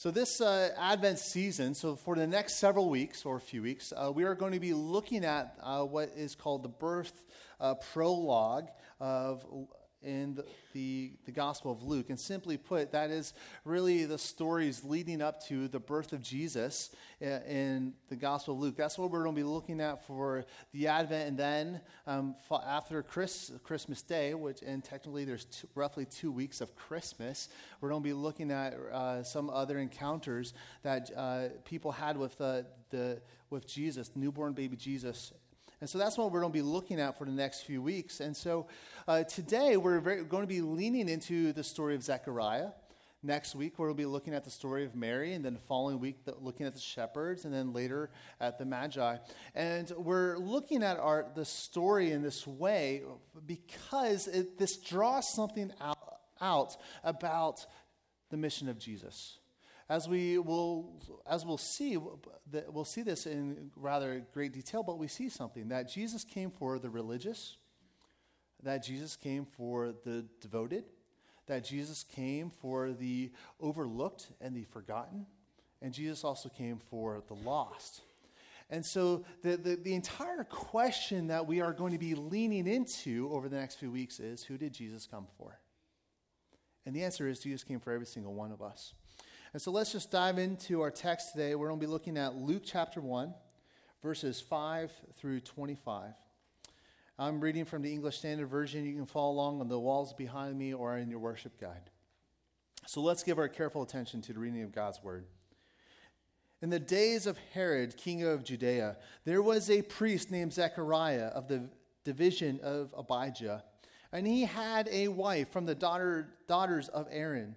So, this uh, Advent season, so for the next several weeks or a few weeks, uh, we are going to be looking at uh, what is called the birth uh, prologue of in the, the, Gospel of Luke. And simply put, that is really the stories leading up to the birth of Jesus in, in the Gospel of Luke. That's what we're going to be looking at for the Advent. And then um, after Chris, Christmas Day, which, and technically there's two, roughly two weeks of Christmas, we're going to be looking at uh, some other encounters that uh, people had with, the, with Jesus, newborn baby Jesus and so that's what we're going to be looking at for the next few weeks. And so uh, today we're very, going to be leaning into the story of Zechariah. Next week, we'll be looking at the story of Mary, and then the following week, the, looking at the shepherds, and then later at the Magi. And we're looking at our, the story in this way because it, this draws something out, out about the mission of Jesus as we will as we'll see we'll see this in rather great detail but we see something that jesus came for the religious that jesus came for the devoted that jesus came for the overlooked and the forgotten and jesus also came for the lost. And so the, the, the entire question that we are going to be leaning into over the next few weeks is who did jesus come for? And the answer is jesus came for every single one of us and so let's just dive into our text today. We're going to be looking at Luke chapter 1, verses 5 through 25. I'm reading from the English Standard Version. You can follow along on the walls behind me or in your worship guide. So let's give our careful attention to the reading of God's word. In the days of Herod, king of Judea, there was a priest named Zechariah of the division of Abijah, and he had a wife from the daughter, daughters of Aaron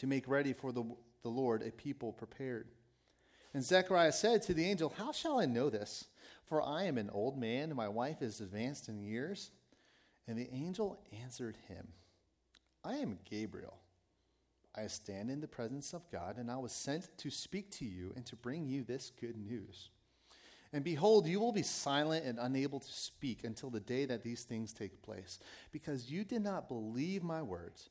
to make ready for the, the Lord a people prepared. And Zechariah said to the angel, How shall I know this? For I am an old man, and my wife is advanced in years. And the angel answered him, I am Gabriel. I stand in the presence of God, and I was sent to speak to you and to bring you this good news. And behold, you will be silent and unable to speak until the day that these things take place, because you did not believe my words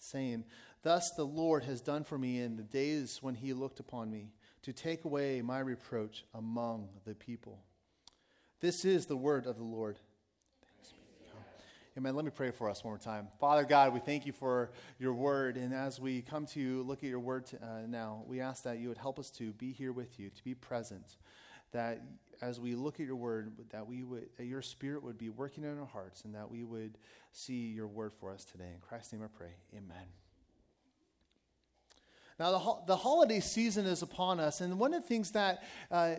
saying, Thus the Lord has done for me in the days when he looked upon me, to take away my reproach among the people. This is the word of the Lord. Amen. Let me pray for us one more time. Father God, we thank you for your word. And as we come to look at your word uh, now, we ask that you would help us to be here with you, to be present. That as we look at your word, that we would, that your spirit would be working in our hearts, and that we would see your word for us today. In Christ's name I pray. Amen. Now, the, ho- the holiday season is upon us, and one of the things that uh,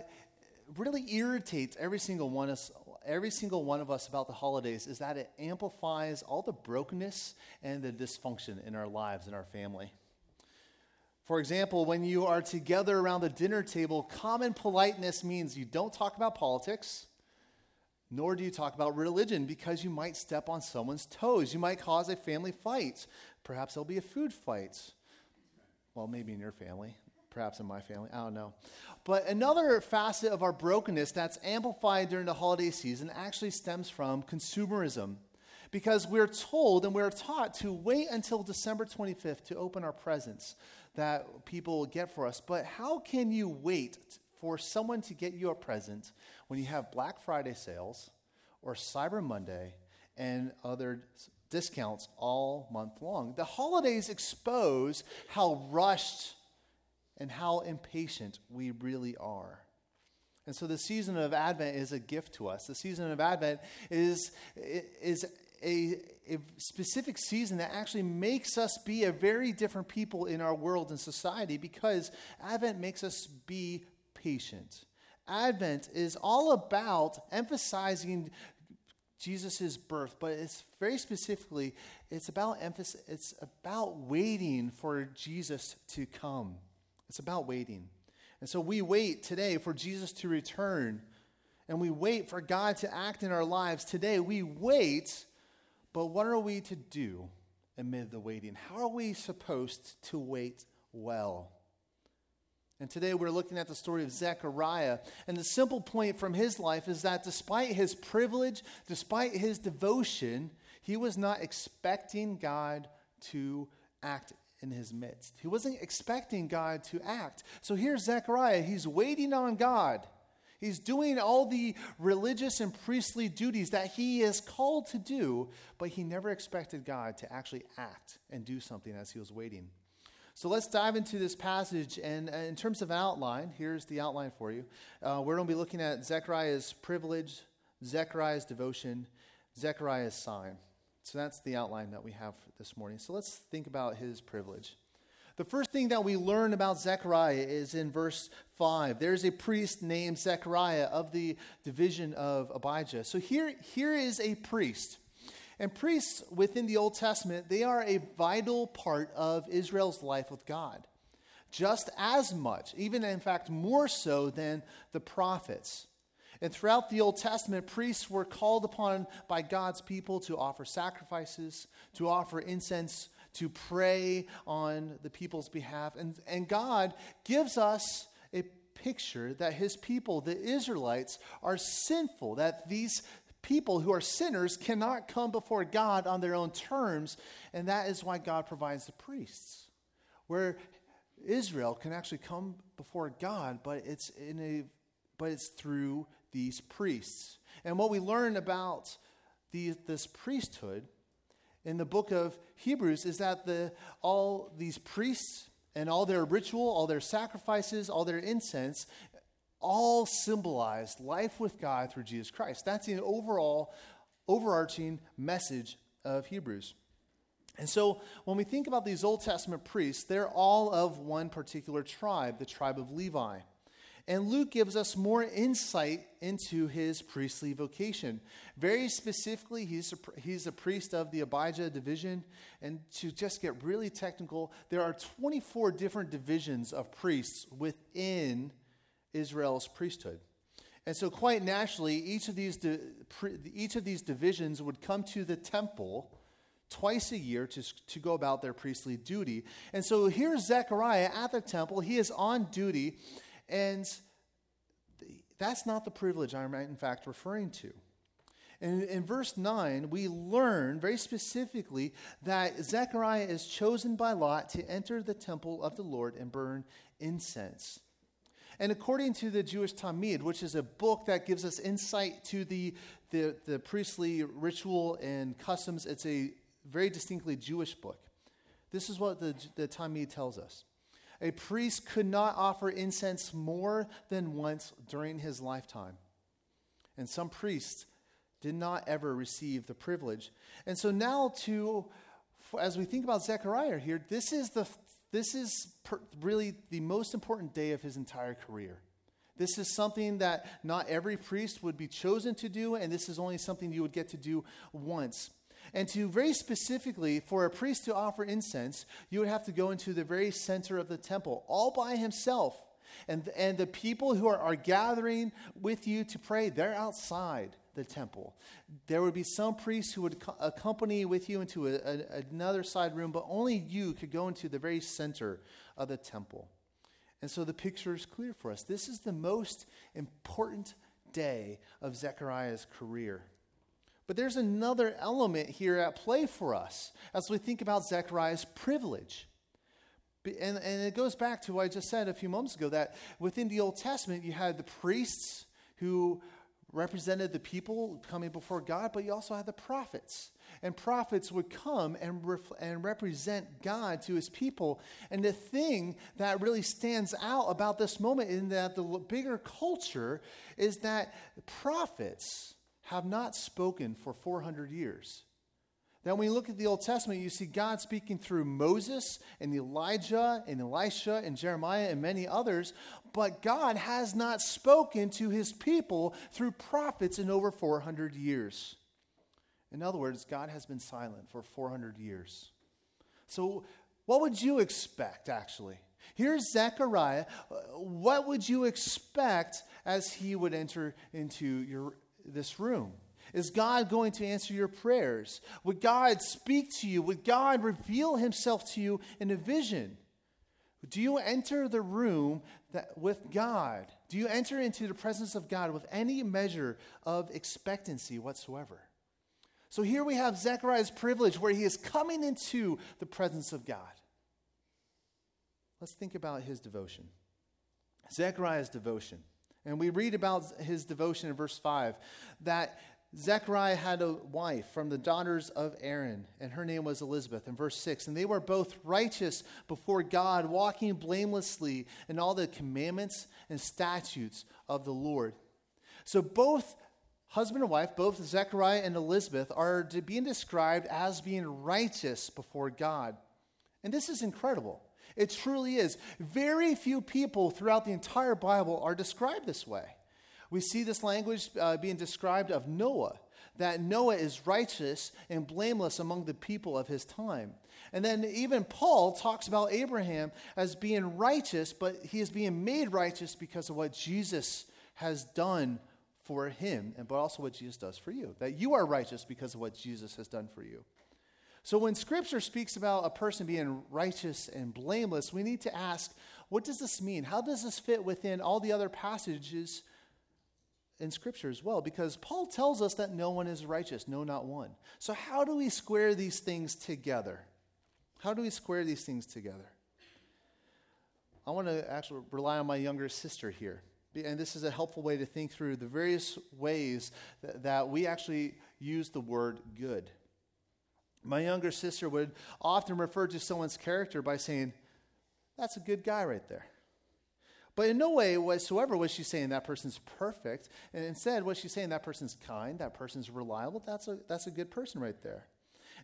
really irritates every single one of, us, every single one of us about the holidays is that it amplifies all the brokenness and the dysfunction in our lives and our family. For example, when you are together around the dinner table, common politeness means you don't talk about politics, nor do you talk about religion because you might step on someone's toes. You might cause a family fight. Perhaps there'll be a food fight. Well, maybe in your family, perhaps in my family, I don't know. But another facet of our brokenness that's amplified during the holiday season actually stems from consumerism because we're told and we're taught to wait until December 25th to open our presents that people will get for us. But how can you wait for someone to get you a present when you have Black Friday sales or Cyber Monday and other discounts all month long? The holidays expose how rushed and how impatient we really are. And so the season of Advent is a gift to us. The season of Advent is, is a, a specific season that actually makes us be a very different people in our world and society because Advent makes us be patient. Advent is all about emphasizing Jesus' birth, but it's very specifically, it's about emphasis, it's about waiting for Jesus to come. It's about waiting. And so we wait today for Jesus to return, and we wait for God to act in our lives. Today, we wait but what are we to do amid the waiting? How are we supposed to wait well? And today we're looking at the story of Zechariah. And the simple point from his life is that despite his privilege, despite his devotion, he was not expecting God to act in his midst. He wasn't expecting God to act. So here's Zechariah. He's waiting on God. He's doing all the religious and priestly duties that he is called to do, but he never expected God to actually act and do something as he was waiting. So let's dive into this passage. And uh, in terms of outline, here's the outline for you. Uh, we're going to be looking at Zechariah's privilege, Zechariah's devotion, Zechariah's sign. So that's the outline that we have this morning. So let's think about his privilege. The first thing that we learn about Zechariah is in verse 5. There's a priest named Zechariah of the division of Abijah. So here, here is a priest. And priests within the Old Testament, they are a vital part of Israel's life with God. Just as much, even in fact more so than the prophets. And throughout the Old Testament, priests were called upon by God's people to offer sacrifices, to offer incense to pray on the people's behalf. And, and God gives us a picture that his people, the Israelites, are sinful, that these people who are sinners cannot come before God on their own terms. And that is why God provides the priests, where Israel can actually come before God, but it's in a but it's through these priests. And what we learn about the, this priesthood in the book of Hebrews is that the, all these priests and all their ritual, all their sacrifices, all their incense, all symbolize life with God through Jesus Christ. That's the overall, overarching message of Hebrews. And so when we think about these Old Testament priests, they're all of one particular tribe, the tribe of Levi. And Luke gives us more insight into his priestly vocation. Very specifically, he's a, he's a priest of the Abijah division. And to just get really technical, there are 24 different divisions of priests within Israel's priesthood. And so, quite naturally, each of these, di- each of these divisions would come to the temple twice a year to, to go about their priestly duty. And so, here's Zechariah at the temple. He is on duty. And that's not the privilege I'm, in fact, referring to. In, in verse 9, we learn very specifically that Zechariah is chosen by Lot to enter the temple of the Lord and burn incense. And according to the Jewish Talmud, which is a book that gives us insight to the, the, the priestly ritual and customs, it's a very distinctly Jewish book. This is what the, the Talmud tells us a priest could not offer incense more than once during his lifetime. And some priests did not ever receive the privilege. And so now to as we think about Zechariah here, this is the this is really the most important day of his entire career. This is something that not every priest would be chosen to do, and this is only something you would get to do once. And to very specifically, for a priest to offer incense, you would have to go into the very center of the temple all by himself. And, and the people who are, are gathering with you to pray, they're outside the temple. There would be some priests who would co- accompany with you into a, a, another side room, but only you could go into the very center of the temple. And so the picture is clear for us. This is the most important day of Zechariah's career. But there's another element here at play for us as we think about Zechariah's privilege. And, and it goes back to what I just said a few moments ago that within the Old Testament, you had the priests who represented the people coming before God, but you also had the prophets. And prophets would come and, ref- and represent God to his people. And the thing that really stands out about this moment in that the bigger culture is that prophets have not spoken for 400 years. Now, when you look at the Old Testament, you see God speaking through Moses and Elijah and Elisha and Jeremiah and many others, but God has not spoken to his people through prophets in over 400 years. In other words, God has been silent for 400 years. So, what would you expect, actually? Here's Zechariah. Uh, what would you expect as he would enter into your, this room? Is God going to answer your prayers? Would God speak to you? Would God reveal himself to you in a vision? Do you enter the room that, with God? Do you enter into the presence of God with any measure of expectancy whatsoever? So here we have Zechariah's privilege where he is coming into the presence of God. Let's think about his devotion. Zechariah's devotion. And we read about his devotion in verse 5 that Zechariah had a wife from the daughters of Aaron, and her name was Elizabeth. In verse 6, and they were both righteous before God, walking blamelessly in all the commandments and statutes of the Lord. So both husband and wife, both Zechariah and Elizabeth, are being described as being righteous before God. And this is incredible. It truly is. Very few people throughout the entire Bible are described this way. We see this language uh, being described of Noah, that Noah is righteous and blameless among the people of his time. And then even Paul talks about Abraham as being righteous, but he is being made righteous because of what Jesus has done for him, and but also what Jesus does for you. That you are righteous because of what Jesus has done for you. So when scripture speaks about a person being righteous and blameless, we need to ask, what does this mean? How does this fit within all the other passages in Scripture as well, because Paul tells us that no one is righteous, no, not one. So, how do we square these things together? How do we square these things together? I want to actually rely on my younger sister here. And this is a helpful way to think through the various ways that, that we actually use the word good. My younger sister would often refer to someone's character by saying, That's a good guy right there. But in no way whatsoever was she saying that person's perfect. And instead, was she saying that person's kind, that person's reliable? That's a, that's a good person right there.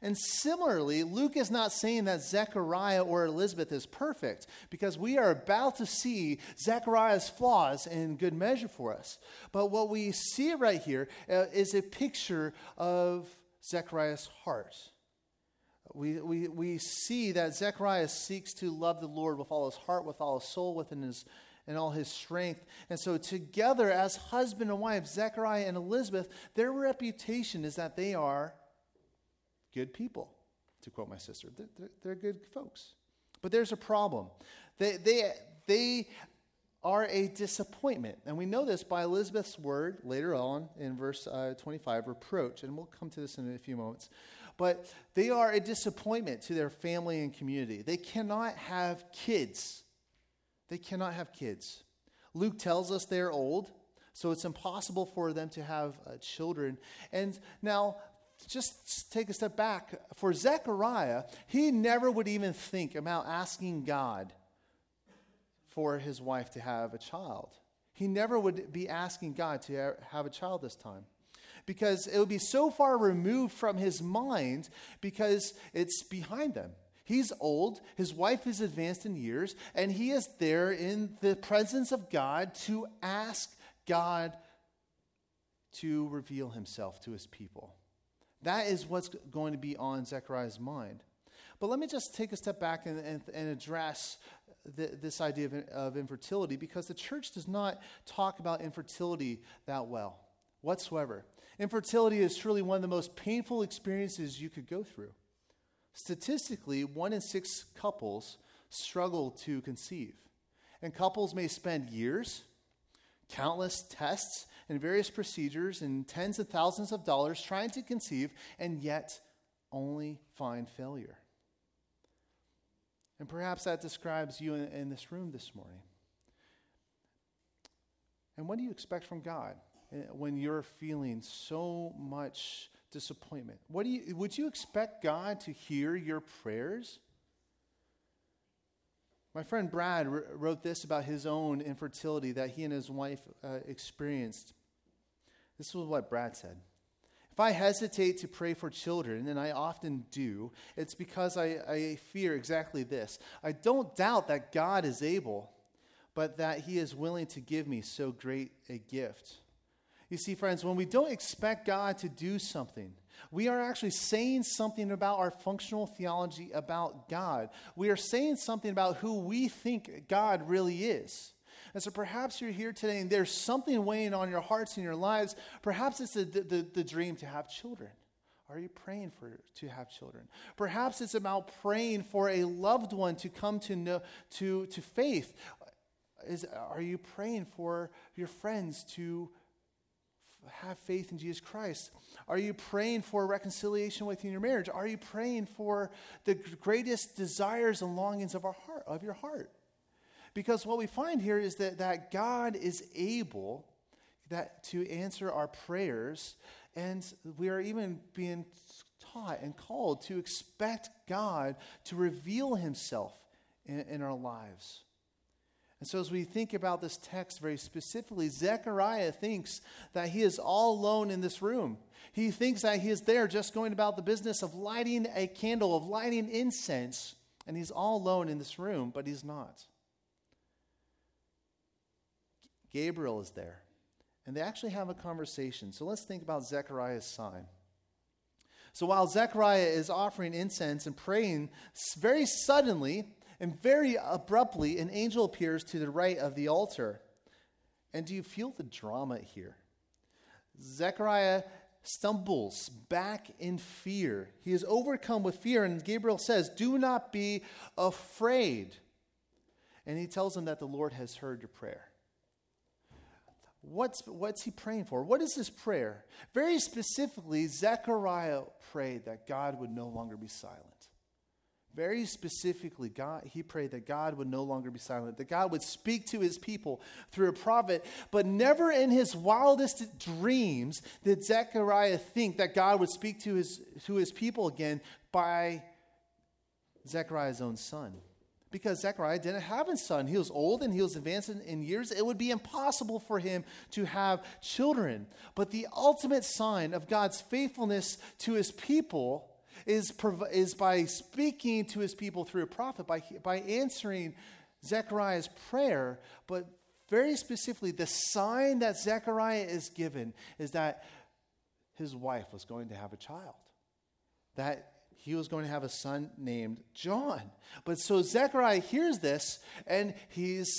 And similarly, Luke is not saying that Zechariah or Elizabeth is perfect because we are about to see Zechariah's flaws in good measure for us. But what we see right here uh, is a picture of Zechariah's heart. We, we, we see that Zechariah seeks to love the Lord with all his heart, with all his soul, within his and all his strength. And so, together as husband and wife, Zechariah and Elizabeth, their reputation is that they are good people, to quote my sister. They're, they're, they're good folks. But there's a problem. They, they, they are a disappointment. And we know this by Elizabeth's word later on in verse uh, 25 reproach. And we'll come to this in a few moments. But they are a disappointment to their family and community. They cannot have kids they cannot have kids. Luke tells us they're old, so it's impossible for them to have uh, children. And now, just take a step back. For Zechariah, he never would even think about asking God for his wife to have a child. He never would be asking God to have a child this time because it would be so far removed from his mind because it's behind them. He's old, his wife is advanced in years, and he is there in the presence of God to ask God to reveal himself to his people. That is what's going to be on Zechariah's mind. But let me just take a step back and, and, and address the, this idea of, of infertility because the church does not talk about infertility that well whatsoever. Infertility is truly one of the most painful experiences you could go through. Statistically, one in six couples struggle to conceive. And couples may spend years, countless tests, and various procedures, and tens of thousands of dollars trying to conceive, and yet only find failure. And perhaps that describes you in, in this room this morning. And what do you expect from God when you're feeling so much disappointment? What do you, would you expect God to hear your prayers? My friend Brad wrote this about his own infertility that he and his wife uh, experienced. This was what Brad said. If I hesitate to pray for children, and I often do, it's because I, I fear exactly this. I don't doubt that God is able, but that He is willing to give me so great a gift. You see, friends, when we don't expect God to do something, we are actually saying something about our functional theology about God. We are saying something about who we think God really is. And so perhaps you're here today and there's something weighing on your hearts and your lives. Perhaps it's the, the, the dream to have children. Are you praying for to have children? Perhaps it's about praying for a loved one to come to know to, to faith. Is, are you praying for your friends to have faith in Jesus Christ? Are you praying for reconciliation within your marriage? Are you praying for the greatest desires and longings of our heart of your heart? Because what we find here is that, that God is able that, to answer our prayers, and we are even being taught and called to expect God to reveal himself in, in our lives. And so, as we think about this text very specifically, Zechariah thinks that he is all alone in this room. He thinks that he is there just going about the business of lighting a candle, of lighting incense, and he's all alone in this room, but he's not. Gabriel is there, and they actually have a conversation. So, let's think about Zechariah's sign. So, while Zechariah is offering incense and praying, very suddenly, and very abruptly, an angel appears to the right of the altar. And do you feel the drama here? Zechariah stumbles back in fear. He is overcome with fear, and Gabriel says, Do not be afraid. And he tells him that the Lord has heard your prayer. What's, what's he praying for? What is his prayer? Very specifically, Zechariah prayed that God would no longer be silent. Very specifically, God, he prayed that God would no longer be silent, that God would speak to his people through a prophet, but never in his wildest dreams did Zechariah think that God would speak to his, to his people again by Zechariah's own son. Because Zechariah didn't have a son. He was old and he was advanced in, in years. It would be impossible for him to have children. But the ultimate sign of God's faithfulness to his people is, is by speaking to his people through a prophet, by, by answering Zechariah's prayer. But very specifically, the sign that Zechariah is given is that his wife was going to have a child. That he was going to have a son named John. But so Zechariah hears this, and he's,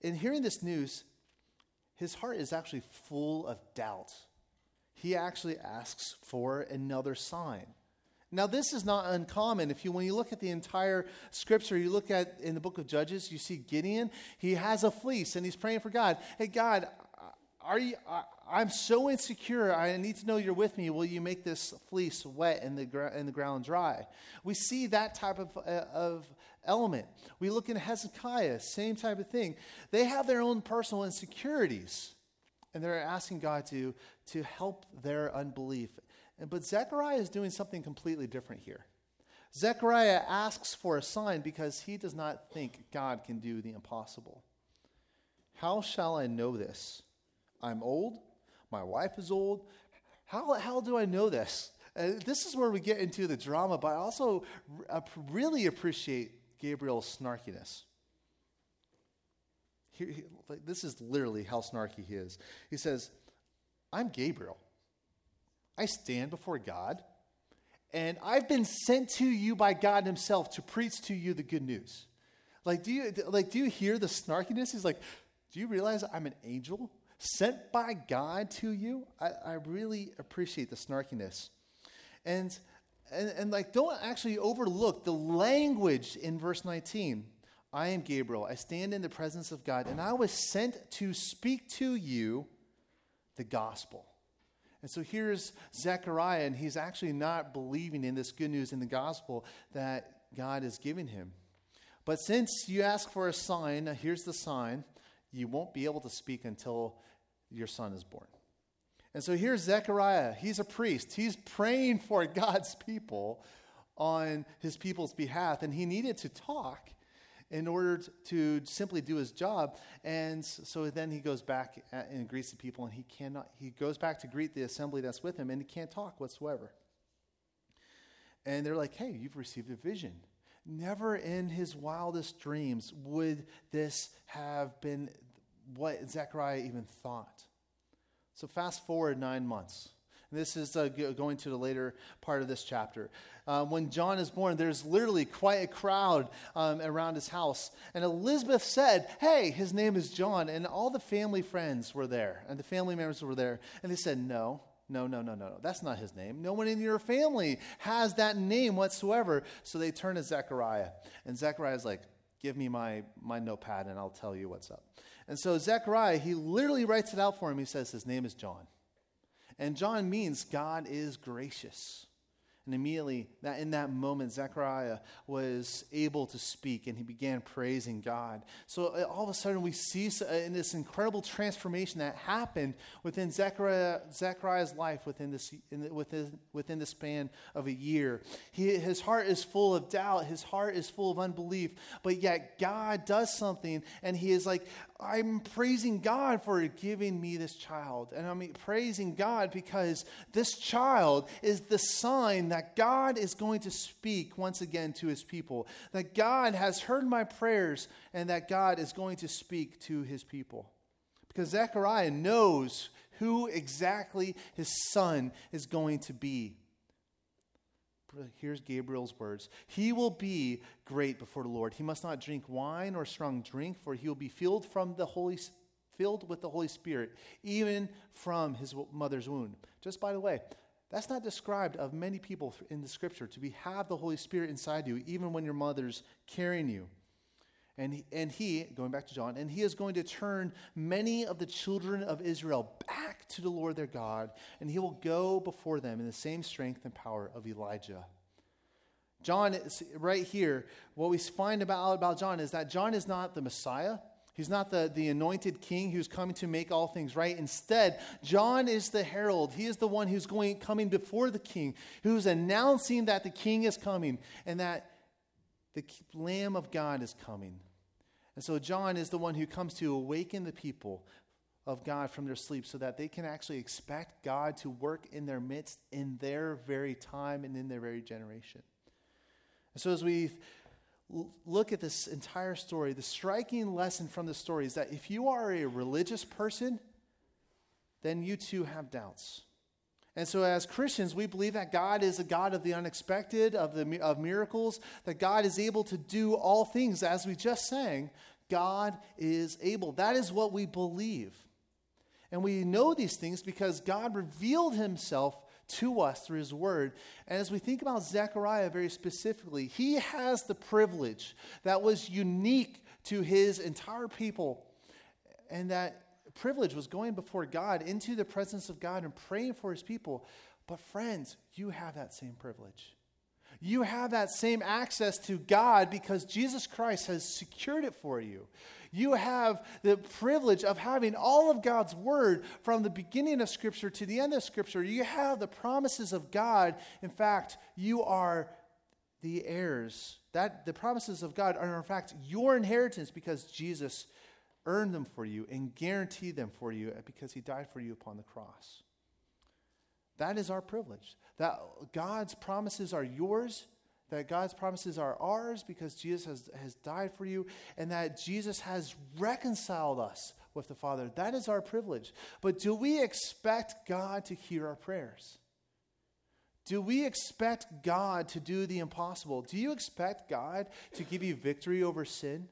in hearing this news, his heart is actually full of doubt. He actually asks for another sign. Now, this is not uncommon. If you, when you look at the entire scripture, you look at in the book of Judges, you see Gideon. He has a fleece and he's praying for God. Hey, God, are you? I'm so insecure. I need to know you're with me. Will you make this fleece wet and the, gra- and the ground dry? We see that type of, uh, of element. We look in Hezekiah, same type of thing. They have their own personal insecurities, and they're asking God to, to help their unbelief but Zechariah is doing something completely different here. Zechariah asks for a sign because he does not think God can do the impossible. How shall I know this? I'm old. My wife is old. How, how do I know this? Uh, this is where we get into the drama, but I also really appreciate Gabriel's snarkiness. He, he, like, this is literally how snarky he is. He says, I'm Gabriel. I stand before God, and I've been sent to you by God Himself to preach to you the good news. Like, do you like do you hear the snarkiness? He's like, Do you realize I'm an angel sent by God to you? I, I really appreciate the snarkiness. And and, and like don't actually overlook the language in verse 19. I am Gabriel. I stand in the presence of God, and I was sent to speak to you the gospel. And so here's Zechariah, and he's actually not believing in this good news in the gospel that God is giving him. But since you ask for a sign, uh, here's the sign you won't be able to speak until your son is born. And so here's Zechariah. He's a priest. He's praying for God's people on his people's behalf, and he needed to talk in order to simply do his job. And so then he goes back uh, and greets the people, and he cannot, he goes back to greet the assembly that's with him, and he can't talk whatsoever. And they're like, hey, you've received a vision. Never in his wildest dreams would this have been what Zechariah even thought. So fast forward nine months. This is uh, going to the later part of this chapter. Um, when John is born, there's literally quite a crowd um, around his house. And Elizabeth said, Hey, his name is John. And all the family friends were there, and the family members were there. And they said, No, no, no, no, no. That's not his name. No one in your family has that name whatsoever. So they turn to Zechariah. And Zechariah is like, Give me my, my notepad and I'll tell you what's up. And so Zechariah, he literally writes it out for him. He says, His name is John. And John means God is gracious. And immediately, that in that moment, Zechariah was able to speak and he began praising God. So uh, all of a sudden, we see uh, in this incredible transformation that happened within Zechariah, Zechariah's life within, this, the, within, within the span of a year. He, his heart is full of doubt, his heart is full of unbelief, but yet God does something and he is like, I'm praising God for giving me this child. And I'm praising God because this child is the sign that God is going to speak once again to his people. That God has heard my prayers and that God is going to speak to his people. Because Zechariah knows who exactly his son is going to be. Here's Gabriel's words He will be great before the Lord. He must not drink wine or strong drink, for he will be filled from the Holy filled with the Holy Spirit, even from his mother's womb. Just by the way, that's not described of many people in the scripture to be have the Holy Spirit inside you, even when your mother's carrying you. And he, and he, going back to John, and he is going to turn many of the children of Israel back to the Lord their God, and he will go before them in the same strength and power of Elijah. John is right here. What we find about, about John is that John is not the Messiah. He's not the, the anointed king who's coming to make all things right. Instead, John is the herald. He is the one who's going coming before the king, who's announcing that the king is coming and that the Lamb of God is coming. And so John is the one who comes to awaken the people of God from their sleep so that they can actually expect God to work in their midst in their very time and in their very generation. And so as we look at this entire story, the striking lesson from the story is that if you are a religious person, then you too have doubts. And so, as Christians, we believe that God is a God of the unexpected, of, the, of miracles, that God is able to do all things. As we just sang, God is able. That is what we believe. And we know these things because God revealed himself to us through his word. And as we think about Zechariah very specifically, he has the privilege that was unique to his entire people. And that privilege was going before God into the presence of God and praying for his people. But, friends, you have that same privilege. You have that same access to God because Jesus Christ has secured it for you. You have the privilege of having all of God's word from the beginning of Scripture to the end of Scripture. You have the promises of God. In fact, you are the heirs. That the promises of God are in fact your inheritance because Jesus earned them for you and guaranteed them for you because he died for you upon the cross. That is our privilege. That God's promises are yours, that God's promises are ours because Jesus has, has died for you, and that Jesus has reconciled us with the Father. That is our privilege. But do we expect God to hear our prayers? Do we expect God to do the impossible? Do you expect God to give you victory over sin?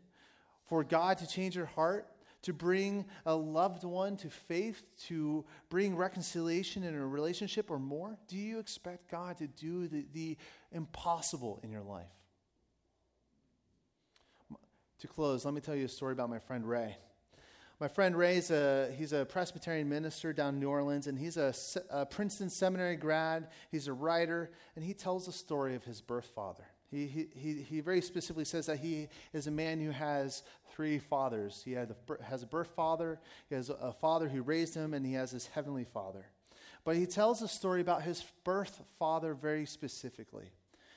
For God to change your heart? To bring a loved one to faith? To bring reconciliation in a relationship or more? Do you expect God to do the, the impossible in your life? To close, let me tell you a story about my friend Ray. My friend Ray's a, he's a Presbyterian minister down in New Orleans, and he's a, a, Princeton seminary grad. He's a writer, and he tells the story of his birth father. He, he, he very specifically says that he is a man who has three fathers. He had a, has a birth father, he has a father who raised him, and he has his heavenly father. But he tells a story about his birth father very specifically.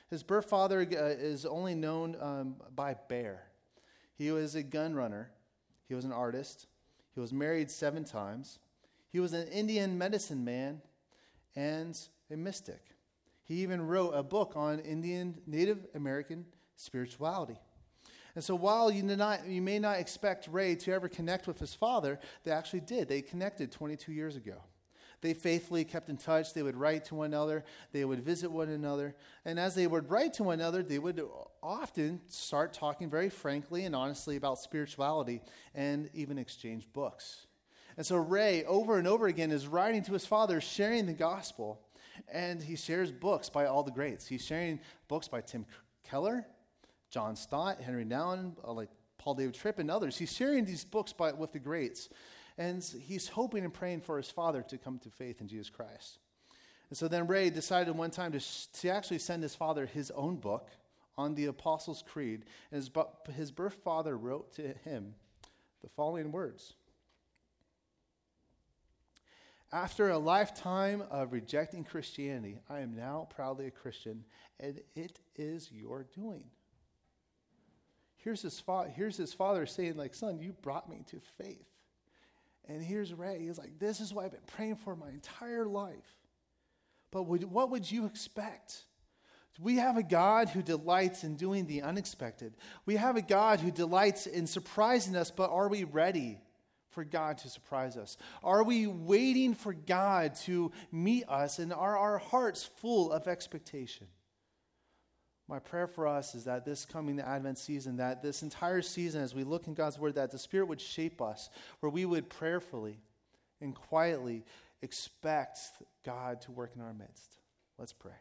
His birth father uh, is only known um, by Bear. He was a gun runner, he was an artist, he was married seven times. He was an Indian medicine man and a mystic. He even wrote a book on Indian Native American spirituality. And so while you, not, you may not expect Ray to ever connect with his father, they actually did. They connected 22 years ago. They faithfully kept in touch. They would write to one another. They would visit one another. And as they would write to one another, they would often start talking very frankly and honestly about spirituality and even exchange books. And so Ray, over and over again, is writing to his father, sharing the gospel. And he shares books by all the greats. He's sharing books by Tim Keller, John Stott, Henry Nouwen, uh, like Paul David Tripp, and others. He's sharing these books by, with the greats. And he's hoping and praying for his father to come to faith in Jesus Christ. And so then Ray decided one time to, to actually send his father his own book on the Apostles' Creed. And his, his birth father wrote to him the following words After a lifetime of rejecting Christianity, I am now proudly a Christian, and it is your doing. Here's his, fa- here's his father saying, like, son, you brought me to faith. And here's Ray. He's like, This is what I've been praying for my entire life. But would, what would you expect? We have a God who delights in doing the unexpected. We have a God who delights in surprising us, but are we ready for God to surprise us? Are we waiting for God to meet us? And are our hearts full of expectation? My prayer for us is that this coming the Advent season, that this entire season, as we look in God's Word, that the Spirit would shape us, where we would prayerfully and quietly expect God to work in our midst. Let's pray.